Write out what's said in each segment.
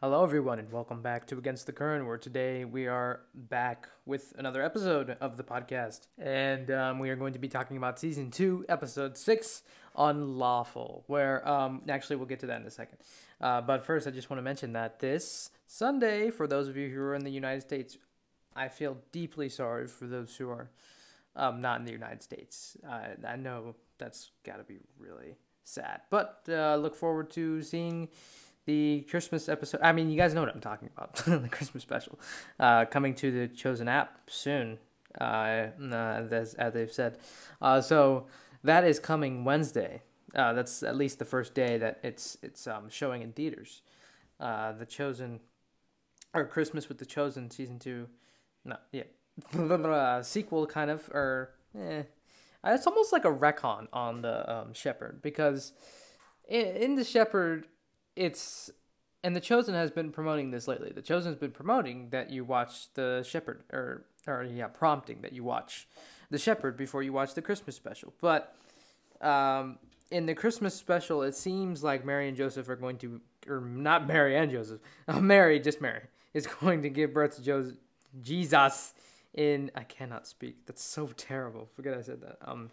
Hello, everyone, and welcome back to Against the Current, where today we are back with another episode of the podcast. And um, we are going to be talking about season two, episode six, Unlawful, where um, actually we'll get to that in a second. Uh, but first, I just want to mention that this Sunday, for those of you who are in the United States, I feel deeply sorry for those who are um, not in the United States. I, I know that's got to be really sad, but uh, look forward to seeing the Christmas episode. I mean, you guys know what I'm talking about. the Christmas special uh, coming to the Chosen app soon, uh, as, as they've said. Uh, so that is coming Wednesday. Uh, that's at least the first day that it's it's um, showing in theaters. Uh, the Chosen, or Christmas with the Chosen season two, no, yeah, sequel kind of, or eh. It's almost like a retcon on the um, Shepherd because in, in the Shepherd it's and the chosen has been promoting this lately. The chosen has been promoting that you watch the shepherd or or yeah prompting that you watch the shepherd before you watch the christmas special. But um, in the christmas special it seems like mary and joseph are going to or not mary and joseph uh, mary just mary is going to give birth to joseph, jesus in i cannot speak. That's so terrible. Forget i said that. Um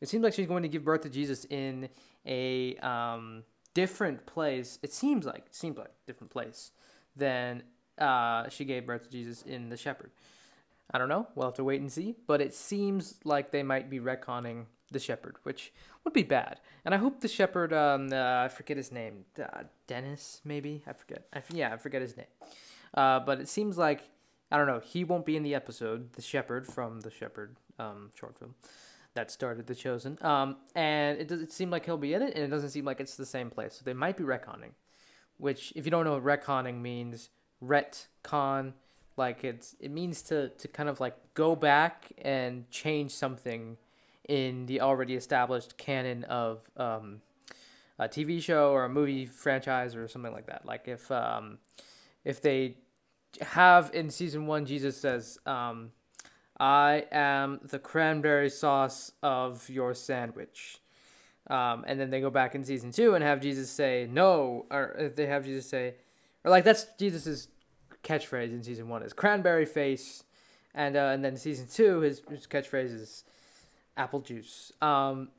it seems like she's going to give birth to jesus in a um different place. It seems like it seems like different place than uh, she gave birth to Jesus in the Shepherd. I don't know. We'll have to wait and see. But it seems like they might be retconning the Shepherd, which would be bad. And I hope the Shepherd, um, uh, I forget his name, uh, Dennis maybe. I forget. I, yeah, I forget his name. Uh, but it seems like I don't know. He won't be in the episode. The Shepherd from the Shepherd um, short film that started the Chosen. Um, and it does it seem like he'll be in it, and it doesn't seem like it's the same place. So they might be retconning, which if you don't know what retconning means, retcon, like it's it means to to kind of like go back and change something in the already established canon of um, a TV show or a movie franchise or something like that. Like if um, if they have in season one, Jesus says. Um, I am the cranberry sauce of your sandwich. Um, and then they go back in season two and have Jesus say no, or they have Jesus say, or like that's Jesus's catchphrase in season one is cranberry face, and uh, and then season two his, his catchphrase is apple juice. Um,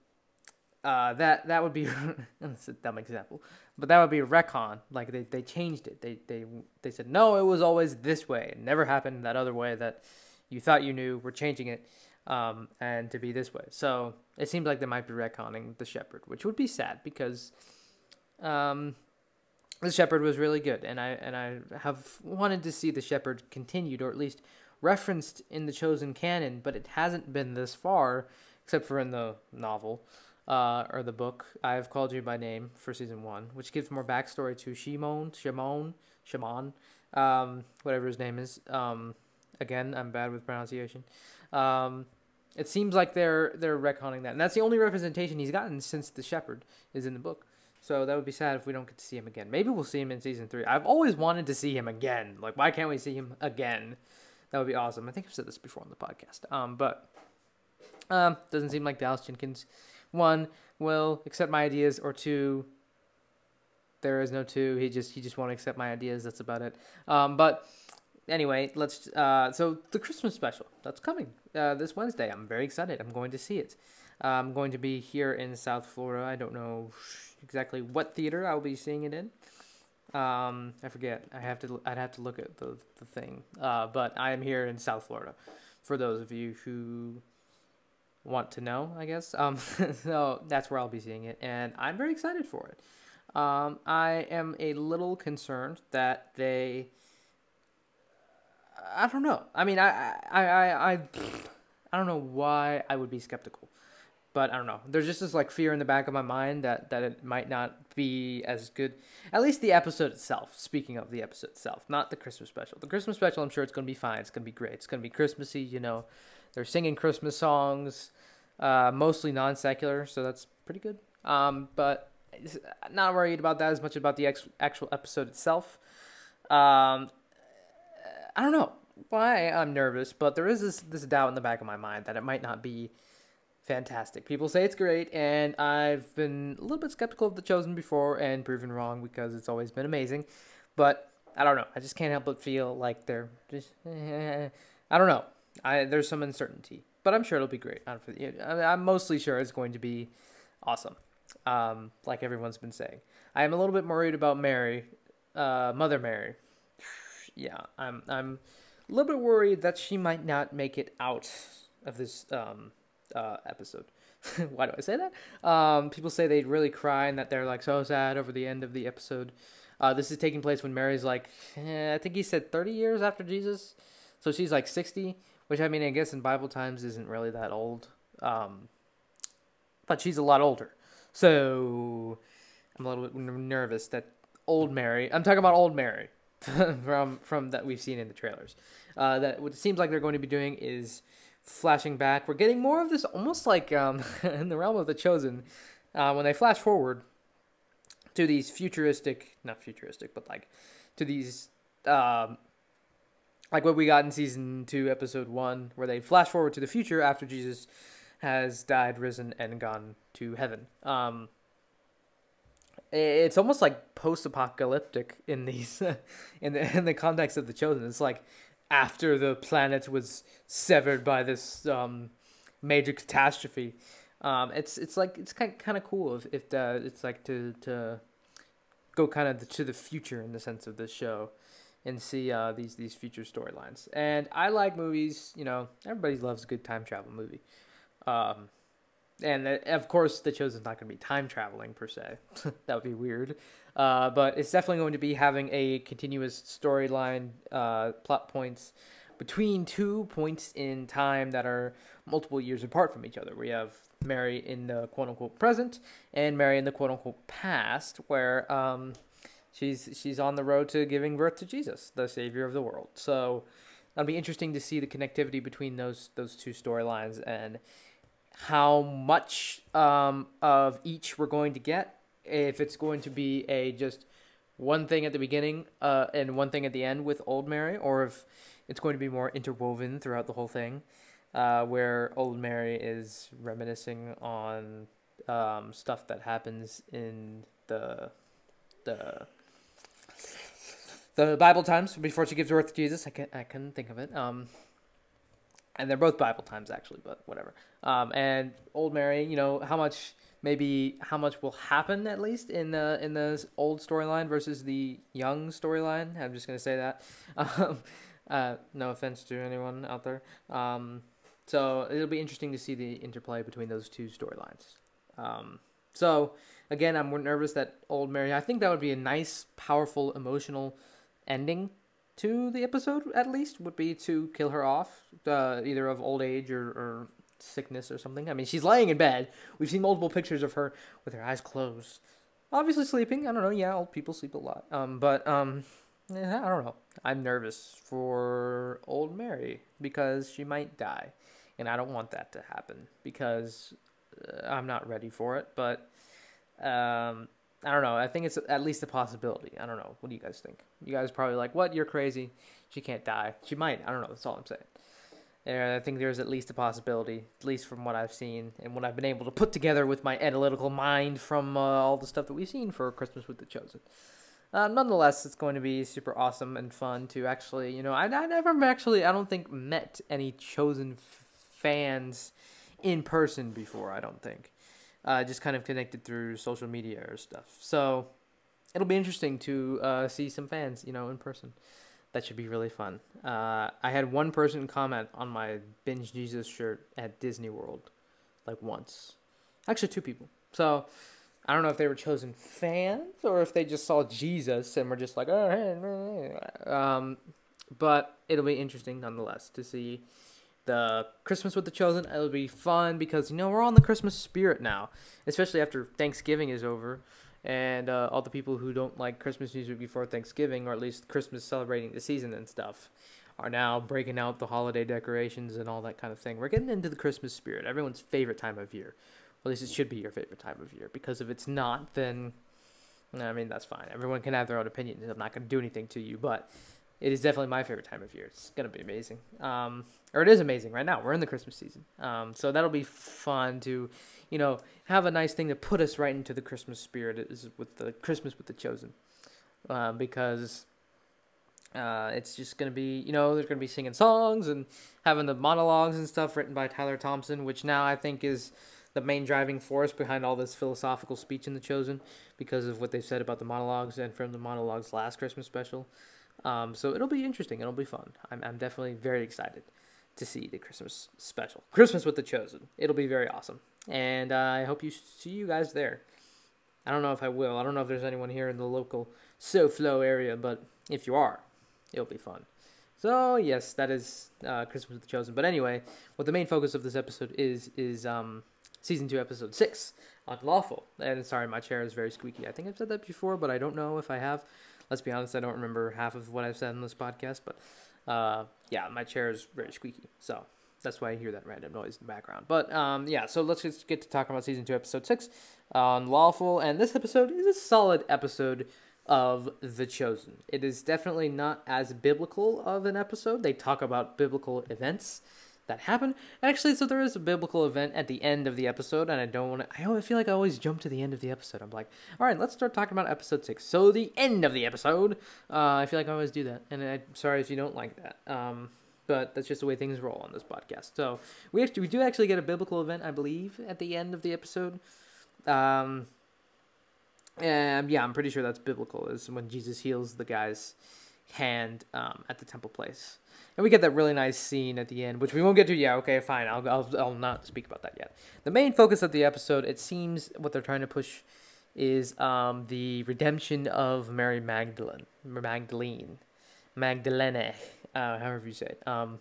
uh, that that would be that's a dumb example, but that would be retcon. Like they, they changed it. They they they said no, it was always this way. It never happened that other way that you thought you knew, we're changing it, um, and to be this way. So it seems like they might be retconning the Shepherd, which would be sad because um, the Shepherd was really good, and I and I have wanted to see the Shepherd continued or at least referenced in the chosen canon, but it hasn't been this far, except for in the novel. Uh, or the book I have called you by name for season one, which gives more backstory to Shimon, Shimon, Shimon, um, whatever his name is. Um, Again, I'm bad with pronunciation. Um, it seems like they're they're retconning that, and that's the only representation he's gotten since the Shepherd is in the book. So that would be sad if we don't get to see him again. Maybe we'll see him in season three. I've always wanted to see him again. Like, why can't we see him again? That would be awesome. I think I've said this before on the podcast. Um, but um, doesn't seem like Dallas Jenkins, one will accept my ideas, or two, there is no two. He just he just won't accept my ideas. That's about it. Um, but anyway, let's. Uh, so the Christmas special that's coming uh, this Wednesday. I'm very excited. I'm going to see it. Uh, I'm going to be here in South Florida. I don't know exactly what theater I'll be seeing it in. Um, I forget. I have to. I'd have to look at the the thing. Uh, but I am here in South Florida. For those of you who want to know, I guess. Um, so that's where I'll be seeing it, and I'm very excited for it. Um, I am a little concerned that they I don't know. I mean, I, I, I, I, I don't know why I would be skeptical, but I don't know. There's just this like fear in the back of my mind that that it might not be as good. At least the episode itself. Speaking of the episode itself, not the Christmas special. The Christmas special, I'm sure it's gonna be fine. It's gonna be great. It's gonna be Christmassy. You know, they're singing Christmas songs, uh, mostly non secular, so that's pretty good. Um, but not worried about that as much about the ex- actual episode itself. Um, I don't know why I'm nervous, but there is this this doubt in the back of my mind that it might not be fantastic. People say it's great, and I've been a little bit skeptical of The Chosen before and proven wrong because it's always been amazing. But I don't know. I just can't help but feel like they're just. Eh, I don't know. I there's some uncertainty, but I'm sure it'll be great. I'm, mostly sure it's going to be awesome. Um, like everyone's been saying. I am a little bit worried about Mary, uh, Mother Mary. Yeah, I'm I'm a little bit worried that she might not make it out of this um, uh, episode. Why do I say that? Um, people say they really cry and that they're like so sad over the end of the episode. Uh, this is taking place when Mary's like, eh, I think he said 30 years after Jesus. So she's like 60, which I mean, I guess in Bible times isn't really that old. Um, but she's a lot older. So I'm a little bit nervous that old Mary, I'm talking about old Mary from, from that we've seen in the trailers. Uh, that what it seems like they're going to be doing is flashing back. We're getting more of this almost like um, in the realm of the chosen. Uh, when they flash forward to these futuristic, not futuristic, but like to these, um, like what we got in season two, episode one, where they flash forward to the future after Jesus has died, risen, and gone to heaven. Um, it's almost like post-apocalyptic in these, in the in the context of the chosen. It's like after the planet was severed by this um, major catastrophe. Um, it's it's like it's kind kind of cool if, if the, it's like to to go kind of to the future in the sense of this show and see uh, these these future storylines. And I like movies. You know, everybody loves a good time travel movie. Um, and uh, of course, The Chosen's not going to be time traveling per se. that would be weird. Uh, but it's definitely going to be having a continuous storyline, uh, plot points between two points in time that are multiple years apart from each other. We have Mary in the quote unquote present and Mary in the quote unquote past, where um, she's she's on the road to giving birth to Jesus, the Savior of the world. So that'll be interesting to see the connectivity between those those two storylines and how much um, of each we're going to get. If it's going to be a just one thing at the beginning uh, and one thing at the end with Old Mary, or if it's going to be more interwoven throughout the whole thing, uh, where Old Mary is reminiscing on um, stuff that happens in the the the Bible times before she gives birth to Jesus. I can I couldn't think of it. Um, and they're both Bible times actually, but whatever. Um, and Old Mary, you know how much maybe how much will happen at least in the in the old storyline versus the young storyline. I'm just gonna say that. Um, uh, no offense to anyone out there. Um, so it'll be interesting to see the interplay between those two storylines. Um, so again, I'm nervous that Old Mary. I think that would be a nice, powerful, emotional ending to the episode. At least would be to kill her off, uh, either of old age or, or sickness or something. I mean, she's laying in bed. We've seen multiple pictures of her with her eyes closed, obviously sleeping. I don't know. Yeah, old people sleep a lot. Um, but um, yeah, I don't know. I'm nervous for old Mary because she might die and I don't want that to happen because uh, I'm not ready for it. But um, I don't know. I think it's at least a possibility. I don't know. What do you guys think? You guys probably like, what? You're crazy. She can't die. She might. I don't know. That's all I'm saying. And I think there's at least a possibility, at least from what I've seen and what I've been able to put together with my analytical mind from uh, all the stuff that we've seen for Christmas with the Chosen. Uh, nonetheless, it's going to be super awesome and fun to actually, you know, I, I never actually, I don't think, met any Chosen fans in person before. I don't think. Uh, just kind of connected through social media or stuff. So it'll be interesting to uh, see some fans, you know, in person. That should be really fun. Uh, I had one person comment on my binge Jesus shirt at Disney World, like once. Actually, two people. So I don't know if they were chosen fans or if they just saw Jesus and were just like, oh, hey, um, but it'll be interesting nonetheless to see the Christmas with the Chosen. It'll be fun because you know we're on the Christmas spirit now, especially after Thanksgiving is over, and uh, all the people who don't like Christmas music before Thanksgiving, or at least Christmas celebrating the season and stuff, are now breaking out the holiday decorations and all that kind of thing. We're getting into the Christmas spirit, everyone's favorite time of year. Well, at least it should be your favorite time of year because if it's not, then I mean that's fine. Everyone can have their own opinion. I'm not going to do anything to you, but it is definitely my favorite time of year. It's gonna be amazing. Um, or it is amazing right now. We're in the Christmas season. Um, so that'll be fun to, you know, have a nice thing to put us right into the Christmas spirit is with the Christmas with the chosen, uh, because Uh, it's just gonna be, you know, they're gonna be singing songs and having the monologues and stuff written by Tyler Thompson, which now I think is the main driving force behind all this philosophical speech in The Chosen because of what they said about the monologues and from the monologues last Christmas special. Um, so it'll be interesting. It'll be fun. I'm, I'm definitely very excited to see the Christmas special. Christmas with The Chosen. It'll be very awesome. And uh, I hope you see you guys there. I don't know if I will. I don't know if there's anyone here in the local SoFlo area, but if you are, it'll be fun. So yes, that is uh, Christmas with the Chosen. But anyway, what the main focus of this episode is is um, season two, episode six, Unlawful. And sorry, my chair is very squeaky. I think I've said that before, but I don't know if I have. Let's be honest, I don't remember half of what I've said in this podcast. But uh, yeah, my chair is very squeaky, so that's why I hear that random noise in the background. But um, yeah, so let's just get to talking about season two, episode six, Unlawful, And this episode is a solid episode of The Chosen. It is definitely not as biblical of an episode. They talk about biblical events that happen. Actually, so there is a biblical event at the end of the episode, and I don't want to. I always feel like I always jump to the end of the episode. I'm like, all right, let's start talking about episode six. So the end of the episode. Uh, I feel like I always do that, and I'm sorry if you don't like that. Um, but that's just the way things roll on this podcast. So we actually, we do actually get a biblical event, I believe, at the end of the episode. Um, yeah, I'm pretty sure that's biblical. Is when Jesus heals the guy's hand um, at the temple place, and we get that really nice scene at the end, which we won't get to. Yeah, okay, fine. I'll I'll, I'll not speak about that yet. The main focus of the episode, it seems, what they're trying to push is um, the redemption of Mary Magdalene, Magdalene, Magdalene, uh, however you say it. Um,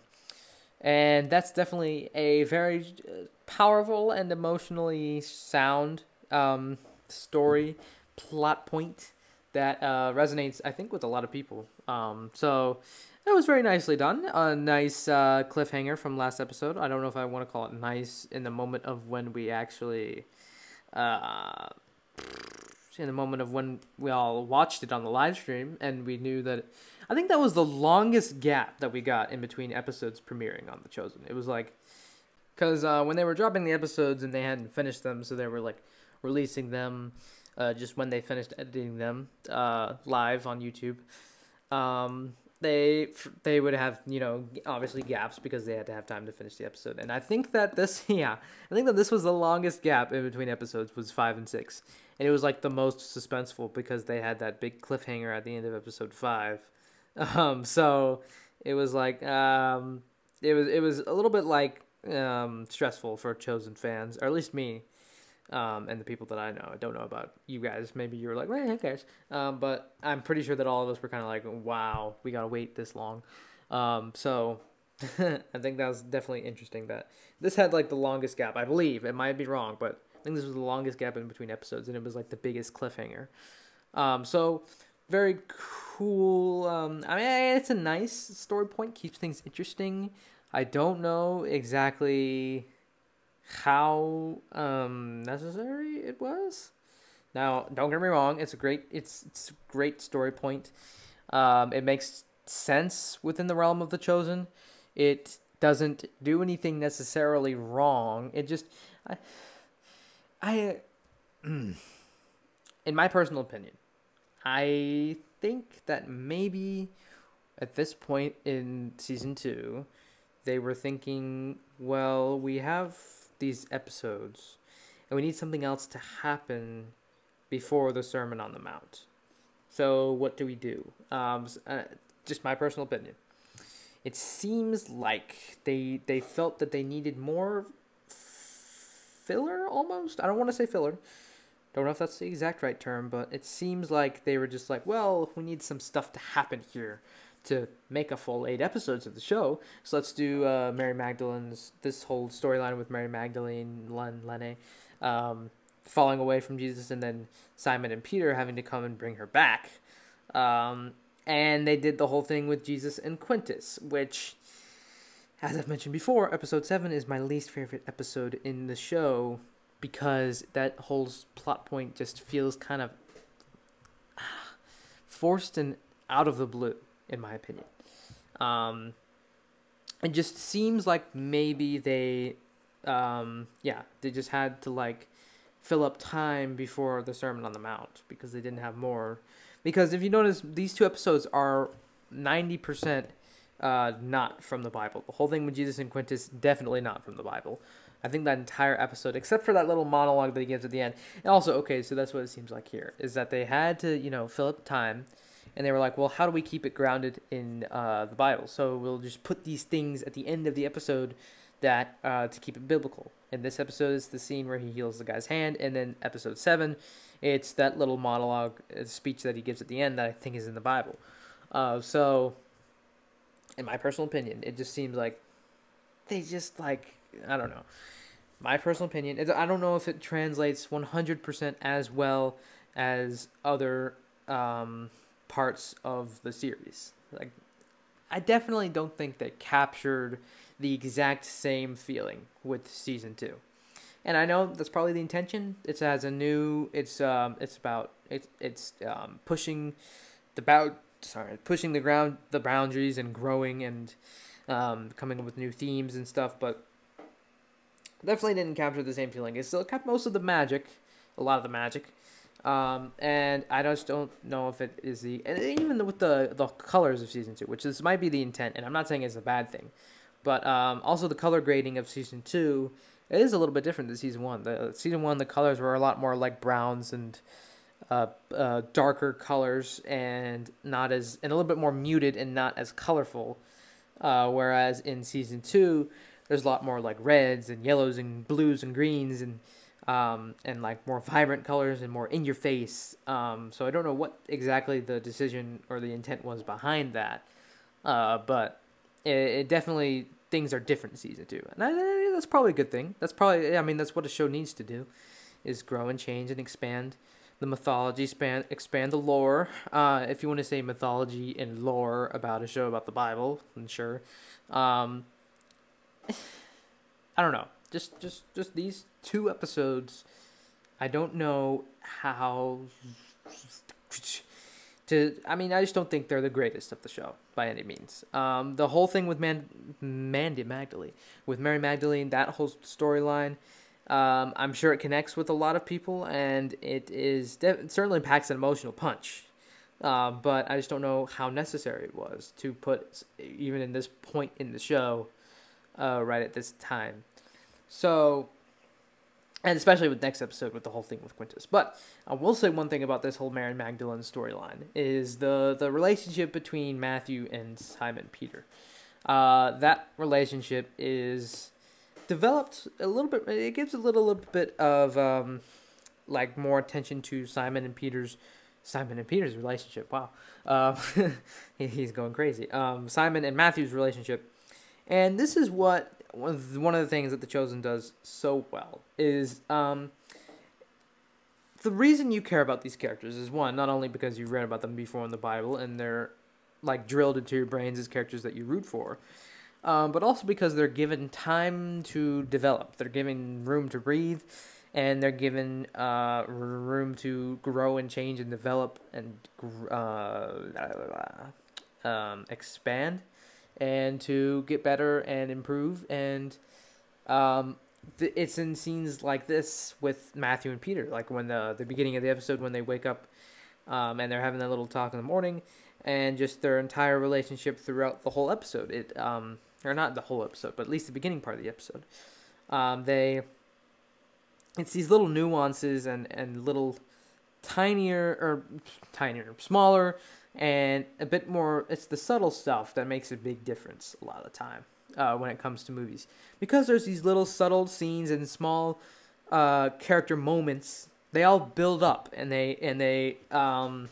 and that's definitely a very uh, powerful and emotionally sound um, story plot point that uh, resonates, I think, with a lot of people. Um, so that was very nicely done. A nice uh, cliffhanger from last episode. I don't know if I want to call it nice in the moment of when we actually, uh, in the moment of when we all watched it on the live stream and we knew that. I think that was the longest gap that we got in between episodes premiering on The Chosen. It was like, because uh, when they were dropping the episodes and they hadn't finished them, so they were like releasing them uh, just when they finished editing them uh, live on YouTube. Um, they they would have you know obviously gaps because they had to have time to finish the episode, and I think that this yeah I think that this was the longest gap in between episodes was five and six, and it was like the most suspenseful because they had that big cliffhanger at the end of episode five, um, so it was like um, it was it was a little bit like um, stressful for chosen fans or at least me um, and the people that I know. I don't know about you guys. Maybe you were like, well, who cares? Um, but I'm pretty sure that all of us were kind of like, wow, we gotta wait this long. Um, so I think that was definitely interesting that this had like the longest gap. I believe it might be wrong, but I think this was the longest gap in between episodes, and it was like the biggest cliffhanger. Um, so very cool. Um, I mean, it's a nice story point, keeps things interesting. I don't know exactly how um, necessary it was. Now, don't get me wrong; it's a great, it's it's a great story point. Um, it makes sense within the realm of the chosen. It doesn't do anything necessarily wrong. It just, I, I, in my personal opinion, I think that maybe at this point in season two, they were thinking, well, we have these episodes, and we need something else to happen before the Sermon on the Mount. So what do we do? Um, uh, just my personal opinion. It seems like they they felt that they needed more filler almost. I don't want to say filler. Don't know if that's the exact right term, but it seems like they were just like, well, we need some stuff to happen here to make a full eight episodes of the show. So let's do uh, Mary Magdalene's this whole storyline with Mary Magdalene, Len, Lene, um, falling away from Jesus, and then Simon and Peter having to come and bring her back. Um, and they did the whole thing with Jesus and Quintus, which, as I've mentioned before, episode seven is my least favorite episode in the show because that whole plot point just feels kind of forced and out of the blue in my opinion. Um, it just seems like maybe they, um, yeah, they just had to like fill up time before the Sermon on the Mount because they didn't have more. Because if you notice, these two episodes are ninety percent uh, not from the Bible. The whole thing with Jesus and Quintus definitely not from the Bible. I think that entire episode, except for that little monologue that he gives at the end, and also okay, so that's what it seems like here is that they had to you know fill up time, and they were like, well, how do we keep it grounded in uh, the Bible? So we'll just put these things at the end of the episode that uh, to keep it biblical. And this episode is the scene where he heals the guy's hand, and then episode seven, it's that little monologue uh, speech that he gives at the end that I think is in the Bible. Uh, so, in my personal opinion, it just seems like they just like I don't know. My personal opinion, I don't know if it translates one hundred percent as well as other um, parts of the series. Like, I definitely don't think they captured the exact same feeling with season two. And I know that's probably the intention. It's as a new. It's um. It's about. It's it's um pushing the bout. Sorry, pushing the ground the boundaries and growing and um coming up with new themes and stuff. But definitely didn't capture the same feeling. It still kept most of the magic, a lot of the magic. Um, and I just don't know if it is the and even with the the colors of season two, which this might be the intent, and I'm not saying it's a bad thing, but um, also the color grading of season two it is a little bit different than season one. The season one the colors were a lot more like browns and uh, uh, darker colors and not as and a little bit more muted and not as colorful. Uh, whereas in season two, there's a lot more like reds and yellows and blues and greens and um, and like more vibrant colors and more in your face. Um, so I don't know what exactly the decision or the intent was behind that, uh, but it, it, definitely things are different season two, and I, that's probably a good thing. That's probably I mean that's what a show needs to do, is grow and change and expand the mythology, expand expand the lore. Uh, if you want to say mythology and lore about a show about the Bible, then sure. Um, I don't know. Just just just these two episodes. I don't know how to I mean I just don't think they're the greatest of the show by any means. Um, the whole thing with Man Mandy Magdalene with Mary Magdalene that whole storyline. Um, I'm sure it connects with a lot of people, and it is de- certainly packs an emotional punch. Uh, but I just don't know how necessary it was to put even in this point in the show, uh, right at this time. So and especially with next episode with the whole thing with Quintus. But I will say one thing about this whole Mary Magdalene storyline is the the relationship between Matthew and Simon Peter. Uh, that relationship is developed a little bit. It gives a little, little bit of um, like more attention to Simon and Peter's Simon and Peter's relationship. Wow, uh, he's going crazy. Um, Simon and Matthew's relationship, and this is what one of the things that the Chosen does so well is um, the reason you care about these characters is one, not only because you've read about them before in the Bible and they're like drilled into your brains as characters that you root for, um, but also because they're given time to develop. They're given room to breathe, and they're given uh, room to grow and change and develop and uh, um, expand and to get better and improve. And um, th- it's in scenes like this with Matthew and Peter, like when the the beginning of the episode when they wake up um, and they're having that little talk in the morning, and just their entire relationship throughout the whole episode. It um, or not the whole episode, but at least the beginning part of the episode. Um, they it's these little nuances and and little tinier or tinier, smaller and a bit more it's the subtle stuff that makes a big difference a lot of the time uh, when it comes to movies. Because there's these little subtle scenes and small uh, character moments they all build up and they and they um,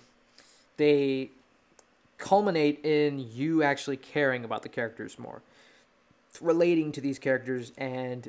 they culminate in you actually caring about the characters more. Relating to these characters and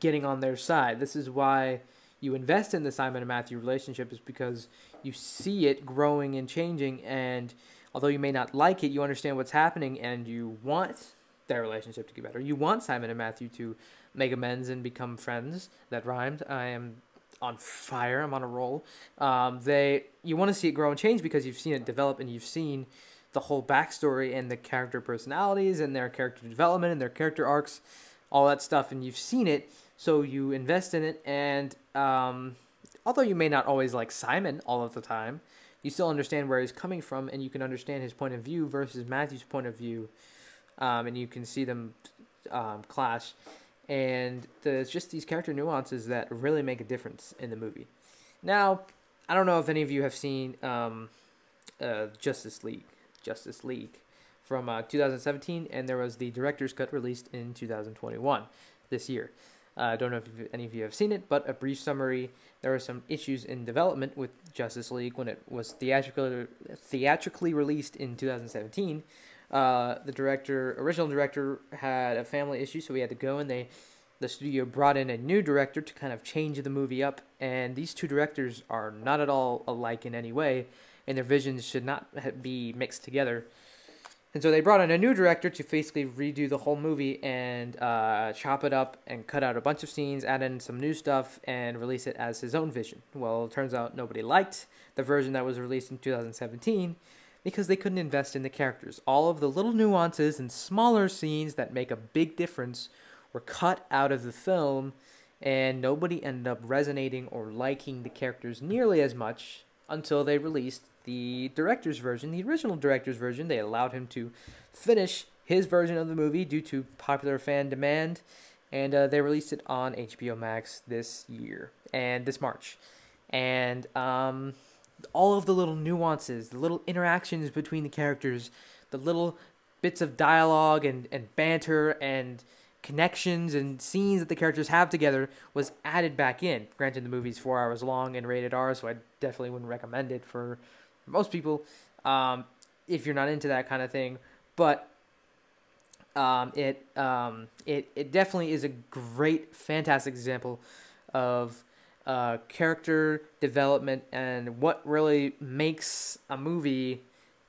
getting on their side. This is why you invest in the Simon and Matthew relationship is because you see it growing and changing and although you may not like it, you understand what's happening and you want their relationship to get better. You want Simon and Matthew to make amends and become friends. That rhymed. I am on fire. I'm on a roll. Um, they you want to see it grow and change because you've seen it develop and you've seen the whole backstory and the character personalities and their character development and their character arcs, all that stuff, and you've seen it. So you invest in it, and um, although you may not always like Simon all of the time, you still understand where he's coming from, and you can understand his point of view versus Matthew's point of view, um, and you can see them um, clash. And there's just these character nuances that really make a difference in the movie. Now, I don't know if any of you have seen um, uh, Justice League, Justice League from uh, 2017, and there was the director's cut released in 2021 this year. Uh, I don't know if any of you have seen it, but a brief summary. There were some issues in development with Justice League when it was theatrically theatrically released in 2017. Uh, the director, original director, had a family issue, so we had to go, and they, the studio brought in a new director to kind of change the movie up. And these two directors are not at all alike in any way, and their visions should not be mixed together. And so they brought in a new director to basically redo the whole movie and uh, chop it up and cut out a bunch of scenes, add in some new stuff, and release it as his own vision. Well, it turns out nobody liked the version that was released in 2017 because they couldn't invest in the characters. All of the little nuances and smaller scenes that make a big difference were cut out of the film, and nobody ended up resonating or liking the characters nearly as much until they released the director's version, the original director's version. They allowed him to finish his version of the movie due to popular fan demand, and uh, they released it on HBO Max this year and this March. And um, all of the little nuances, the little interactions between the characters, the little bits of dialogue and, and banter and connections and scenes that the characters have together was added back in. Granted, the movie's four hours long and rated R, so I definitely wouldn't recommend it for most people um, if you're not into that kind of thing. But um, it um, it it definitely is a great, fantastic example of uh, character development and what really makes a movie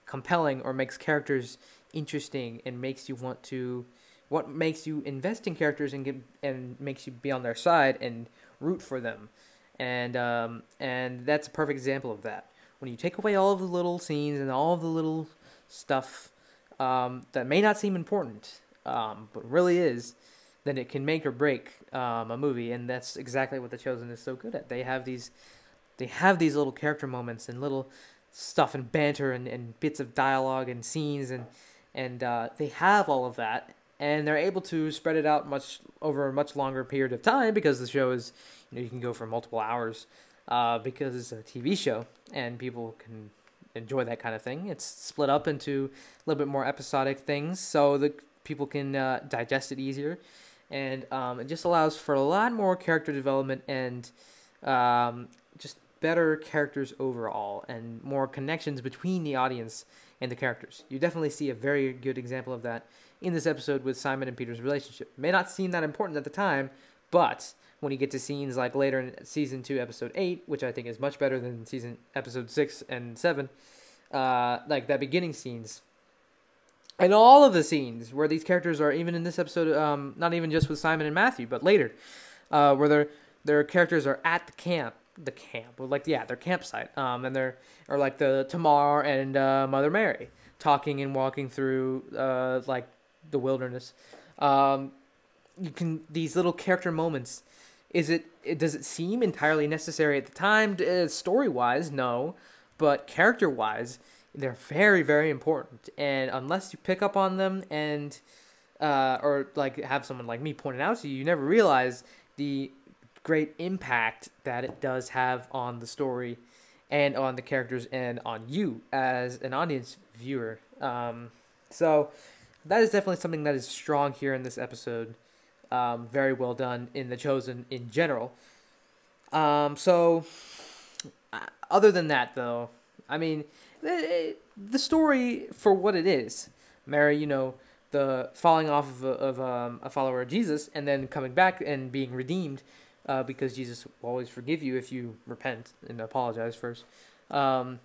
compelling or makes characters interesting and makes you want to what makes you invest in characters and get and makes you be on their side and root for them and um, and that's a perfect example of that when you take away all of the little scenes and all of the little stuff um, that may not seem important, um, but really is, then it can make or break um, a movie, and that's exactly what The Chosen is so good at. They have these, they have these little character moments and little stuff and banter and, and bits of dialogue and scenes and and uh, they have all of that and they're able to spread it out much over a much longer period of time because the show is you know you can go for multiple hours uh, because it's a TV show and people can enjoy that kind of thing. It's split up into a little bit more episodic things so the people can uh, digest it easier, and um, it just allows for a lot more character development and um, just better characters overall and more connections between the audience and the characters. You definitely see a very good example of that in this episode with Simon and Peter's relationship. May not seem that important at the time, but when you get to scenes like later in season two, episode eight, which I think is much better than season episode six and seven, uh, like that beginning scenes, and all of the scenes where these characters are even in this episode, um, not even just with Simon and Matthew, but later, uh, where their their characters are at the camp, the camp, or like yeah, their campsite, um, and they're or like the Tamar and uh, Mother Mary talking and walking through uh, like the wilderness. Um, you can these little character moments is it, it does it seem entirely necessary at the time? Uh, story wise no. But character wise they're very very important. And unless you pick up on them and uh, or like have someone like me point it out to you you never realize the great impact that it does have on the story and on the characters and on you as an audience viewer. Um, so that is definitely something that is strong here in this episode um, very well done in The Chosen in general. Um, so, uh, other than that, though, I mean, the, the story for what it is, Mary, you know, the falling off of, a, of um, a follower of Jesus and then coming back and being redeemed uh, because Jesus will always forgive you if you repent and apologize first. Um,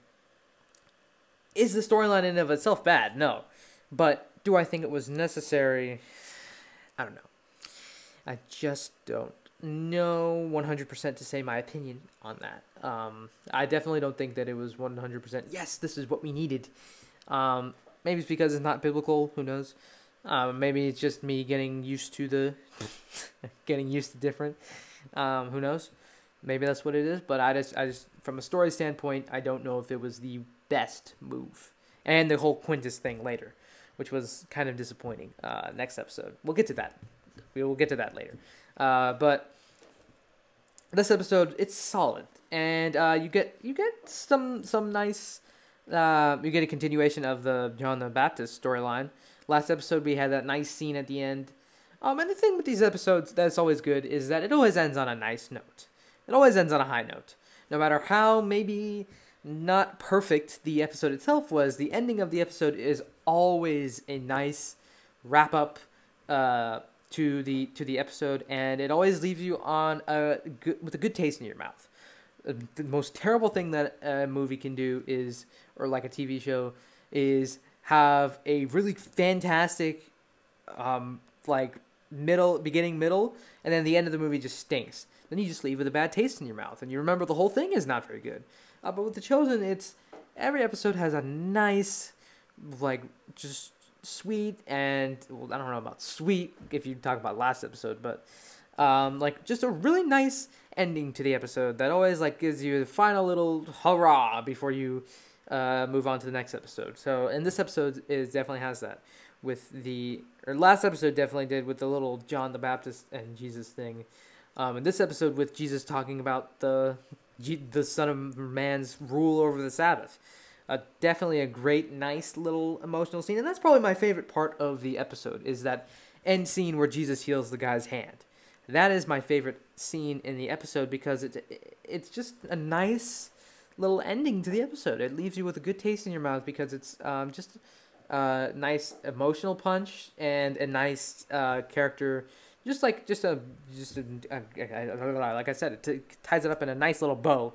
is the storyline in of itself bad? No. But do I think it was necessary? I don't know. I just don't know 100% to say my opinion on that. Um, I definitely don't think that it was 100%, yes, this is what we needed. Um, maybe it's because it's not biblical, who knows? Um, maybe it's just me getting used to the, getting used to different, um, who knows? maybe that's what it is. But I just, I just, from a story standpoint, I don't know if it was the best move. And the whole Quintus thing later, which was kind of disappointing. Uh, next episode, we'll get to that. We will get to that later. Uh, but this episode, it's solid, and uh, you get you get some some nice. Uh, you get a continuation of the John the Baptist storyline. Last episode, we had that nice scene at the end. Um, and the thing with these episodes that's always good is that it always ends on a nice note. It always ends on a high note. No matter how maybe not perfect the episode itself was, the ending of the episode is always a nice wrap up uh, to the to the episode, and it always leaves you on a good, with a good taste in your mouth. Uh, the most terrible thing that a movie can do is, or like a TV show, is have a really fantastic, um, like middle, beginning, middle, and then the end of the movie just stinks. Then you just leave with a bad taste in your mouth, and you remember the whole thing is not very good. Uh, but with the Chosen, it's every episode has a nice, like just sweet and well, I don't know about sweet if you talk about last episode, but um, like just a really nice ending to the episode that always like gives you the final little hurrah before you uh, move on to the next episode. So, and this episode is definitely has that with the or last episode definitely did with the little John the Baptist and Jesus thing. Um, and this episode with Jesus talking about the the Son of Man's rule over the Sabbath. Definitely a great, nice little emotional scene, and that's probably my favorite part of the episode is that end scene where Jesus heals the guy's hand. That is my favorite scene in the episode because it's it's just a nice little ending to the episode. It leaves you with a good taste in your mouth because it's um, just a nice emotional punch and a nice uh, character just like just a just a, a, a, like I said, it t- ties it up in a nice little bow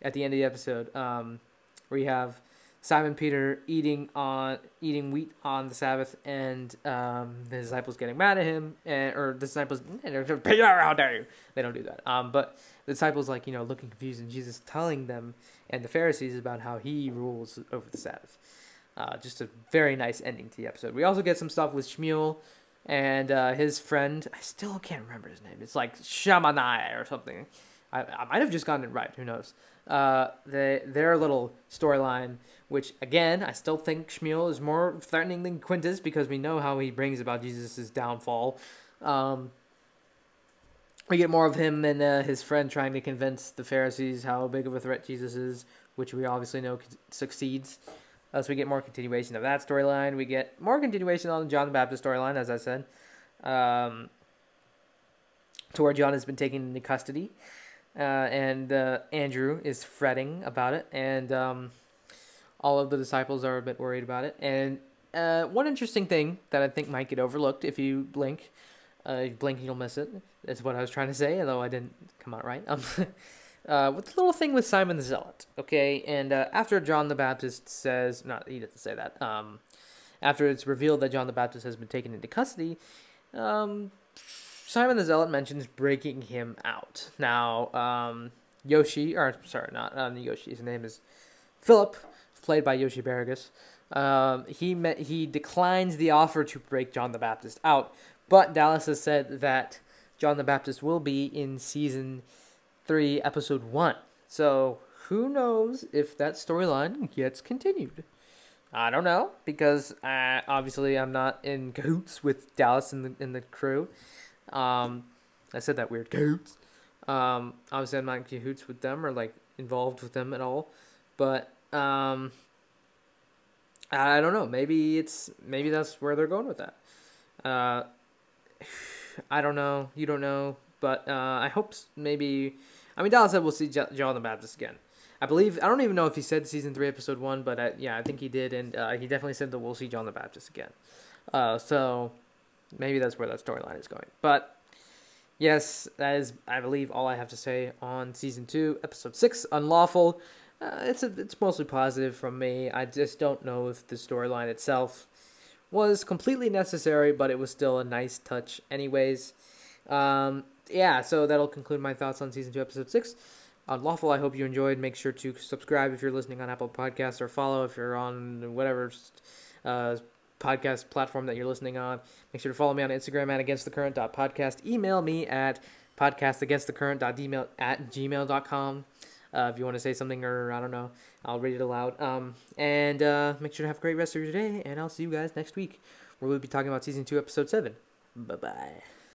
at the end of the episode, um, where you have Simon Peter eating on eating wheat on the Sabbath, and um, the disciples getting mad at him, and or the disciples Peter, how dare you? They don't do that. Um, but the disciples like you know looking confused, and Jesus telling them and the Pharisees about how he rules over the Sabbath. Uh, just a very nice ending to the episode. We also get some stuff with Shmuel and uh, his friend. I still can't remember his name. It's like Shamanai or something. I, I might have just gotten it right. Who knows? Uh, they, their little storyline, which again, I still think Shmuel is more threatening than Quintus because we know how he brings about Jesus' downfall. Um, we get more of him and uh, his friend trying to convince the Pharisees how big of a threat Jesus is, which we obviously know succeeds. Uh, so we get more continuation of that storyline. We get more continuation on the John the Baptist storyline, as I said, um, to where John has been taken into custody, uh, and uh, Andrew is fretting about it, and um, all of the disciples are a bit worried about it. And uh, one interesting thing that I think might get overlooked if you blink, uh, you blink you'll miss it. Is what I was trying to say, although I didn't come out right. Um, uh, with the little thing with Simon the Zealot, okay? And uh, after John the Baptist says, not he doesn't say that. Um, after it's revealed that John the Baptist has been taken into custody, um, Simon the Zealot mentions breaking him out. Now, um, Yoshi, or sorry, not not Yoshi. His name is Philip, played by Yoshi Barrigas. Um, he met, he declines the offer to break John the Baptist out, but Dallas has said that John the Baptist will be in season 3, episode 1. So, who knows if that storyline gets continued? I don't know because uh, obviously I'm not in cahoots with Dallas and the in the crew. Um, I said that weird cahoots. Um, obviously I'm not in cahoots with them or like involved with them at all. But um, I don't know. Maybe it's maybe that's where they're going with that. Uh, I don't know. You don't know, but uh, I hope maybe I mean, Dallas said we'll see John the Baptist again. I believe I don't even know if he said season three, episode one, but I, yeah, I think he did, and uh, he definitely said that we'll see John the Baptist again. Uh, so maybe that's where that storyline is going. But yes, that is, I believe, all I have to say on season two, episode six, Unlawful. Uh, it's a, it's mostly positive from me. I just don't know if the storyline itself was completely necessary, but it was still a nice touch, anyways. Um, yeah, so that'll conclude my thoughts on season two, episode six. Unlawful, I hope you enjoyed. Make sure to subscribe if you're listening on Apple Podcasts or follow if you're on whatever uh, podcast platform that you're listening on. Make sure to follow me on Instagram at against the current podcast. Email me at podcast at gmail.com. Uh, if you want to say something or I don't know, I'll read it aloud. Um, and uh, make sure to have a great rest of your day, and I'll see you guys next week where we'll be talking about season two, episode seven. Bye bye.